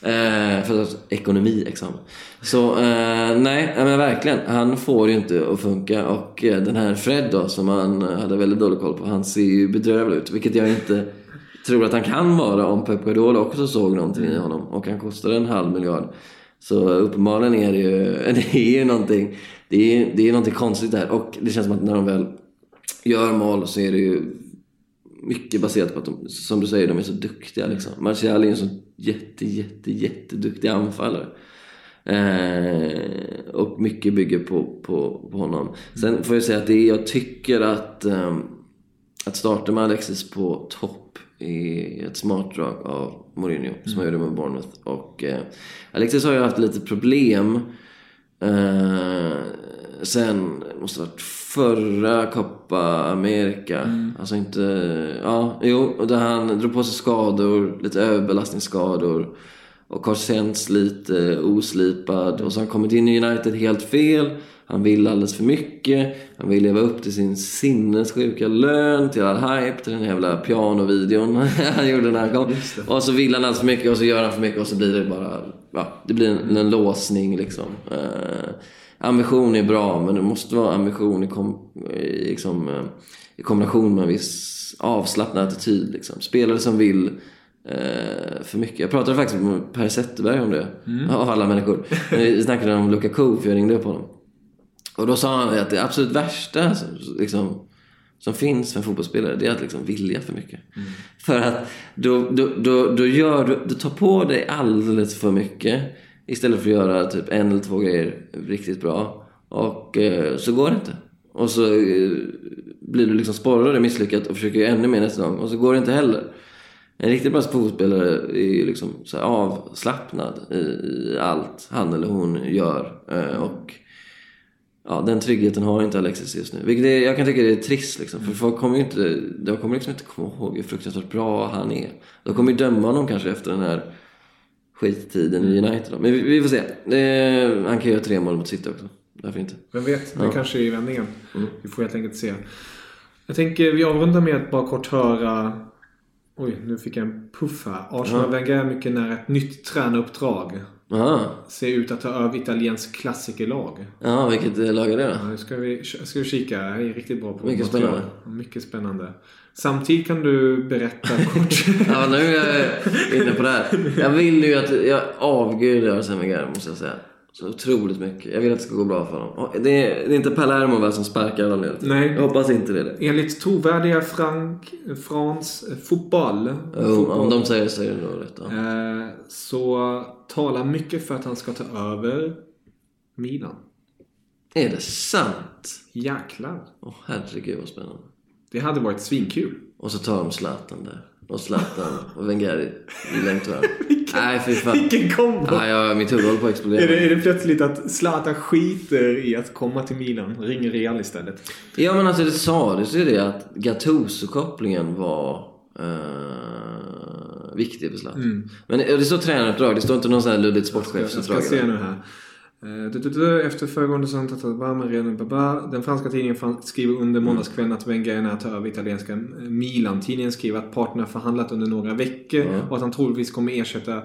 Eh, företagsekonomiexamen. Så eh, nej, men verkligen. Han får ju inte att funka. Och eh, den här Fred då, som han hade väldigt dålig koll på. Han ser ju bedrövlig ut. Vilket jag inte tror att han kan vara om Pep Guardiola också såg någonting i honom. Och han kostar en halv miljard. Så uppenbarligen är det ju, det är ju någonting, det är, det är någonting konstigt där. Och det känns som att när de väl gör mål så är det ju mycket baserat på att de, som du säger, de är så duktiga liksom. Martial är ju en så jätte, jätte, jätteduktig anfallare. Eh, och mycket bygger på, på, på honom. Sen får jag säga att det jag tycker att, eh, att starta med Alexis på topp är ett smart drag av Mourinho som han gjorde med Bournemouth. Och eh, Alexis har ju haft lite problem eh, sen, måste ha varit förra Copa America. Alltså inte, ja, jo, där han drog på sig skador, lite överbelastningsskador. Och har känts lite oslipad. Och så har han kommit in i United helt fel. Han vill alldeles för mycket. Han vill leva upp till sin sinnessjuka lön, till all hype, till den jävla pianovideon han gjorde när han kom. Och så vill han alldeles för mycket och så gör han för mycket och så blir det bara... Ja, det blir en, en låsning liksom. Eh, ambition är bra, men det måste vara ambition i, kom, i, liksom, eh, i kombination med en viss avslappnad attityd. Liksom. Spelare som vill eh, för mycket. Jag pratade faktiskt med Per Zetterberg om det, av alla människor. Vi snackade om Lukaku, för jag ringde upp honom. Och då sa han att det absolut värsta som, liksom, som finns för en fotbollsspelare, det är att liksom vilja för mycket. För att då, då, då, då, gör du, du tar på dig alldeles för mycket istället för att göra typ en eller två grejer riktigt bra. Och eh, så går det inte. Och så eh, blir du liksom sporrad och misslyckat och försöker ännu mer nästa gång. Och så går det inte heller. En riktigt bra fotbollsspelare är ju liksom avslappnad i, allt han eller hon gör. Eh, och Ja, den tryggheten har inte Alexis just nu. Vilket är, jag kan tycka det är trist liksom. För folk kommer ju inte, de kommer liksom inte komma ihåg hur fruktansvärt bra han är. De kommer ju döma honom kanske efter den här skittiden i United. Då. Men vi, vi får se. Han kan göra tre mål mot City också. Varför inte? Vem vet, det kanske är i vändningen. Vi får helt enkelt se. Jag tänker vi avrundar med att bara kort höra... Oj, nu fick jag en puff här. Arsenal Wenger är mycket nära ett nytt tränaruppdrag. Aha. Ser ut att ta över italiensk klassikerlag. Ja, vilket eh, lag är det då? Ja, nu ska vi, ska vi kika. Det är riktigt bra på Mycket spännande. Mycket spännande. Samtidigt kan du berätta kort. Ja, nu är jag inne på det här. Jag vill ju att... Jag avgudar Arsene Wenger, måste jag säga. Så otroligt mycket. Jag vill att det ska gå bra för honom. Det är, det är inte Palermo väl som sparkar ledare? Nej. Jag hoppas inte det är. Enligt trovärdiga Frank, Frans fotboll, Jo, fotboll om de säger så är det nog rätt. Eh, så talar mycket för att han ska ta över Milan. Är det sant? Jäklar. Åh herregud vad spännande. Det hade varit svinkul. Och så tar de Zlatan där. Och Zlatan och Wenger gillar inte varandra. Nej fy fan. Vilken kombo! Ja, jag, mitt huvud håller på att explodera. Är det, är det plötsligt att Zlatan skiter i att komma till Milan? Ringer Real istället. Ja men alltså det sades ju det att Gattuso-kopplingen var eh, viktig för Zlatan. Men det står tränaruppdrag, det står inte någon sån här luddigt Mm. Jag ska sportchefsuppdrag. se nu här. Eh, Efter föregående baba. Den franska tidningen skriver under måndagskvällen att Wenger är nära att ta över italienska eh, Milan. Tidningen skriver att parterna förhandlat under några veckor och att han troligtvis kommer ersätta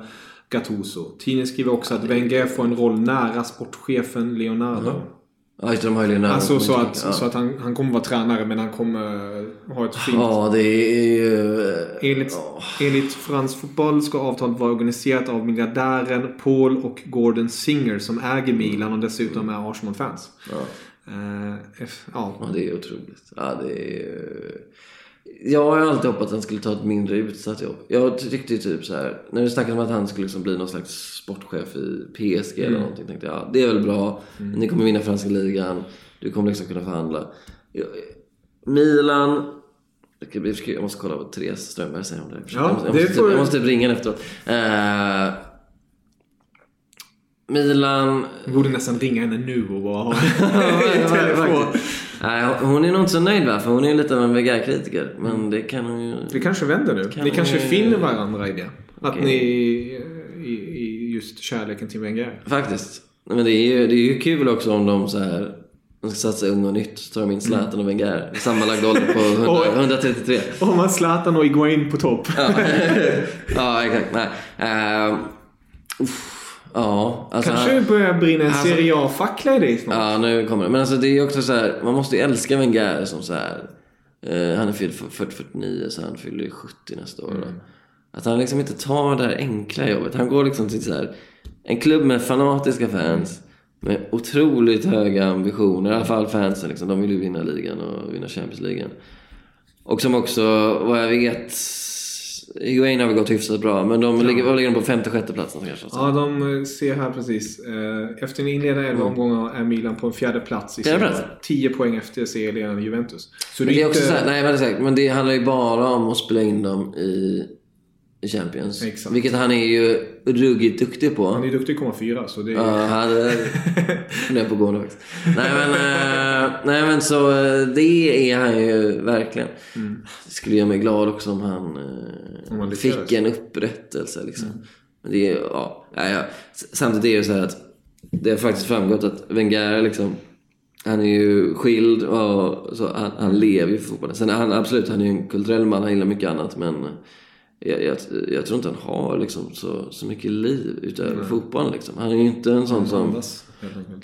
Gattuso. Tidningen skriver också att Wenger får en roll nära sportchefen Leonardo. Ja just de har ju Leonardo. Alltså så Ja. att, så att han, han kommer vara tränare men han kommer ha ett fint... Ja, det är eh, Enligt, enligt Frans Fotboll ska avtalet vara organiserat av miljardären Paul och Gordon Singer som äger Milan och dessutom är Arsenal-fans. Eh, F- ja. Ja, det är otroligt. Ja, det är... Jag har alltid hoppats att han skulle ta ett mindre utsatt jobb. Jag tyckte ju typ så här, när det snackades om att han skulle liksom bli någon slags sportchef i PSG eller någonting, tänkte jag, ja, det är väl bra. Ni kommer vinna franska ligan. Du kommer liksom kunna förhandla. Jag- Milan... Jag måste kolla vad Therese Strömberg säger om det. Ja, jag, måste, jag, det måste, får typ, du- jag måste typ ringa efteråt. Eh, Milan... Jag borde nästan ringa henne nu och bara ha. Nej, hon är nog inte så nöjd va? För hon är ju lite av en Wenger-kritiker. Men det kan hon ju... Det kanske vänder nu. Kan ni kanske vi- finner varandra i det. Att Okej. ni i, i just kärleken till Wenger. Faktiskt. Men det är ju, det är ju kul också om de så här... De ska satsa unga och nytt. Så tar de in Zlatan och Wenger. Sammanlagd ålder på 100, Oj. 133. Om man Zlatan och Iguain på topp. Ja, exakt. Nej. Uh, uff, ja, alltså... Kanske det börjar brinna en Alltså- Serie A-fackla i dig snart. Ja, nu kommer det. Men alltså det är också så här, man måste ju älska Wenger som så här. Eh, han är fylld 40-49 så han fyller ju 70 nästa år. Då. Att han liksom inte tar det här enkla jobbet. Han går liksom till så här, en klubb med fanatiska fans. Med otroligt höga ambitioner. I alla fall fansen liksom. De vill ju vinna ligan och vinna Champions League. Och som också, vad jag vet, Higuain har väl gått hyfsat bra. Men de ligger, vad ligger de på femte, sjätte platsen kanske? Ja, de eh, ser här precis. Eh, Efter en inledande elva omgångar är Milan på en fjärde plats i Mm. Fjärde serien. plats? 10 poäng efter serieledaren Juventus. Så Men det är också inte- så här, nej men det handlar ju bara om att spela in dem i, i Champions. Exakt. Vilket han är ju ruggigt duktig på. Han är duktig att komma fyra, så det är... Ja, han funderar på att gå nu faktiskt. Nej men, eh, nej men så eh, det är han ju verkligen. Det skulle göra mig glad också om han, eh, Mm. Om han. Mm. fick en upprättelse liksom. Men det är, ja, ja, ja. Samtidigt är det ju så här att det har faktiskt framgått att Wenger liksom han är ju skild och så, han, han lever ju för fotbollen. Sen är han absolut, han är ju en kulturell man, han gillar mycket annat men jag, jag, jag tror inte han har liksom så, så mycket liv utöver fotbollen liksom. Han är ju inte en sån som... Andas.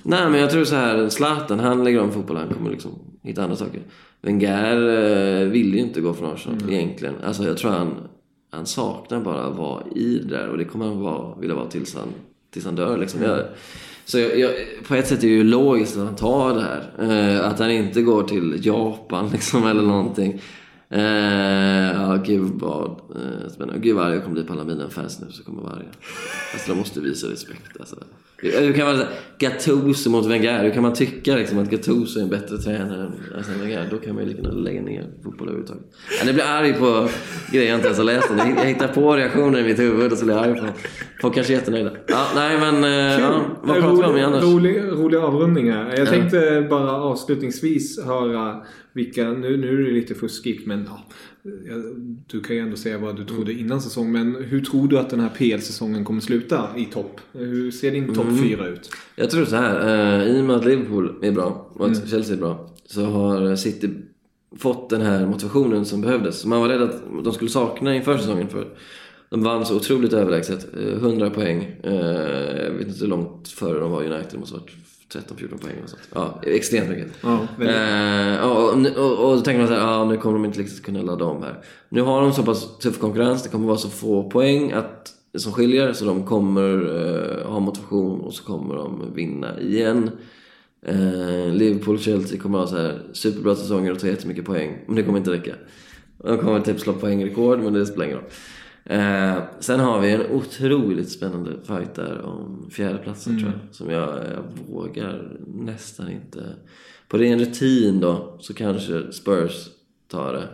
Nej men jag tror så här, Zlatan han lägger om fotboll, han kommer liksom hitta andra saker. Wenger eh, vill ju inte gå från Arsenal egentligen. Alltså jag tror han, han saknar bara att vara i det där och det kommer han vara, vilja vara tills han, tills han dör liksom. Jag, så jag, jag, på ett sätt är det ju logiskt att han tar det här. Eh, att han inte går till Japan liksom eller någonting. Eh, ja, gud vad eh, spännande. Gud vad arg jag kommer bli på alla mina fans nu så kommer vara arga. Alltså de måste visa respekt alltså. Hur kan man Gattuso mot Wenger? Hur kan man tycka liksom, att Gattuso är en bättre tränare än alltså, Wenger? Då kan man ju lika gärna lägga ner fotboll överhuvudtaget. Ja, ni blir arg på grejer jag inte ens har läst. Jag hittar på reaktioner i mitt huvud och så blir jag arg på Folk kanske är jättenöjda. Ja, nej men... eh, Ja, vad pratar vi om igen, Anders? Rolig, rolig avrundning här. Jag tänkte bara avslutningsvis höra vilka, nu, nu är det lite fuskigt men ja, du kan ju ändå säga vad du trodde innan säsong. Men hur tror du att den här PL-säsongen kommer sluta i topp? Hur ser din topp Mm. fyra ut? Jag tror så här. Eh, I och med att Liverpool är bra och att Chelsea är bra så har City fått den här motivationen som behövdes. Man var rädd att de skulle sakna inför säsongen för de vann så otroligt överlägset. Eh, 100 poäng. Eh, Jag vet inte hur långt före de var United. Det måste ha varit 13-14 poäng eller sånt. Ja, extremt mycket. Ja. Eh, och, och, då tänker man så här, ah, nu kommer de inte riktigt kunna ladda om här. Nu har de så pass tuff konkurrens, det kommer vara så få poäng att, som skiljer, så de kommer eh, ha motivation och så kommer de vinna igen. Eh, Liverpool och Chelsea kommer ha så här superbra säsonger och ta jättemycket poäng, men det kommer inte räcka. De kommer typ slå poängrekord, men det spelar ingen roll. Eh, sen har vi en otroligt spännande fight där om fjärdeplatsen tror jag. Som jag, jag vågar nästan inte... På ren rutin då, så kanske Spurs tar det.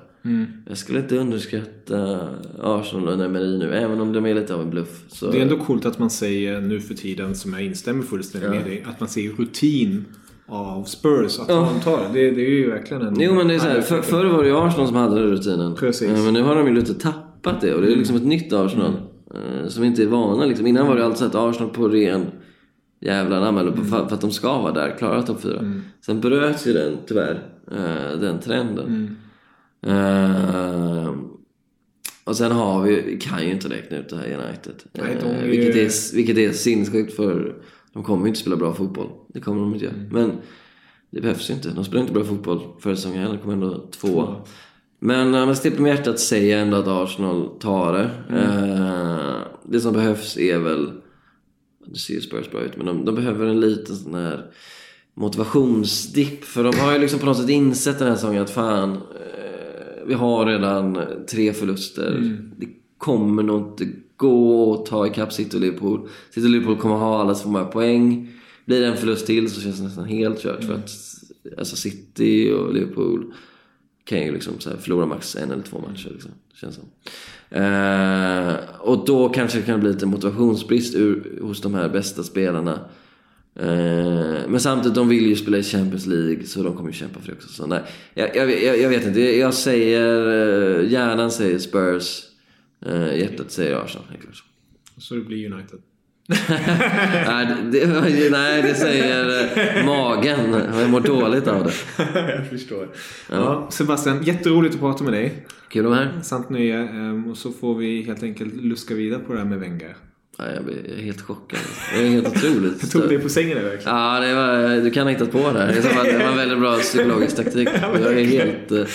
Jag skulle inte underskatta Arsenal och Emery nu, även om de är lite av en bluff. Så... Det är ändå coolt att man säger nu för tiden, som jag instämmer fullständigt med dig, att man ser rutin av Spurs. Att man tar det. det. Är ju verkligen en... Jo men det är så här, för, förr var det ju Arsenal som hade den rutinen. Precis. Eh, Men nu har de ju lite tappat det och det är liksom ett nytt Arsenal. eh, Som inte är vana liksom. Innan var det alltid så att Arsenal på ren jävla namn, eller på- för, för att de ska vara där, klara topp fyra. Sen bröts ju den tyvärr, eh, den trenden. Eh, och sen har vi, vi kan ju inte räkna ut det här United. Nej, de Eh, är- vilket, är, vilket är sinnessjukt för de kommer ju inte spela bra fotboll. Det kommer de inte göra. Men det behövs ju inte. De spelar inte bra fotboll förra säsongen heller. De kom ändå två. Men uh, med stipp med hjärtat säger jag ändå att Arsenal tar det. Eh, det som behövs är väl... Det ser ju Spurs bra ut, men de, de behöver en liten sån här motivationsdipp. För de har ju liksom på något sätt insett den här säsongen att fan, eh, vi har redan tre förluster. Det kommer nog inte gå att ta ikapp City och Liverpool. City och Liverpool kommer ha alla så många poäng. Blir det en förlust till så känns det nästan helt kört. För att alltså City och Liverpool kan ju liksom så förlora max en eller två matcher. Liksom, känns som. Eh, och då kanske det kan bli lite motivationsbrist ur, hos de här bästa spelarna. Eh, men samtidigt, de vill ju spela i Champions League så de kommer ju kämpa för det också. Så nej, jag, jag, jag, vet inte. Jag säger, eh, hjärnan säger Spurs, eh, hjärtat säger Arsenal. Så det blir United. nej, det, nej, det säger magen. Jag mår dåligt av det. jag förstår. Ja. Sebastian, jätteroligt att prata med dig. Kul att vara här. Sant nöje. ehm, Och så får vi helt enkelt luska vidare på det här med Wenger. Ja, jag blir helt chockad. Det är helt otroligt. Jag tog dig på sängen där verkligen. Ja, det var, du kan ha hittat på det här. Det var en väldigt bra psykologisk taktik. Jag är helt... eh,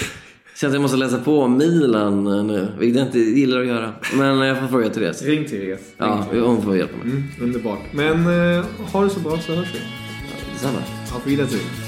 Känns att jag måste läsa på om Milan eh, nu, vilket jag inte gillar att göra. Men jag får fråga Therese. Ring till Therese. Ring Ja, hon får hjälpa mig. Mm, underbart. Men eh, ha det så bra så hörs vi. Detsamma. Auf Wiedersehen.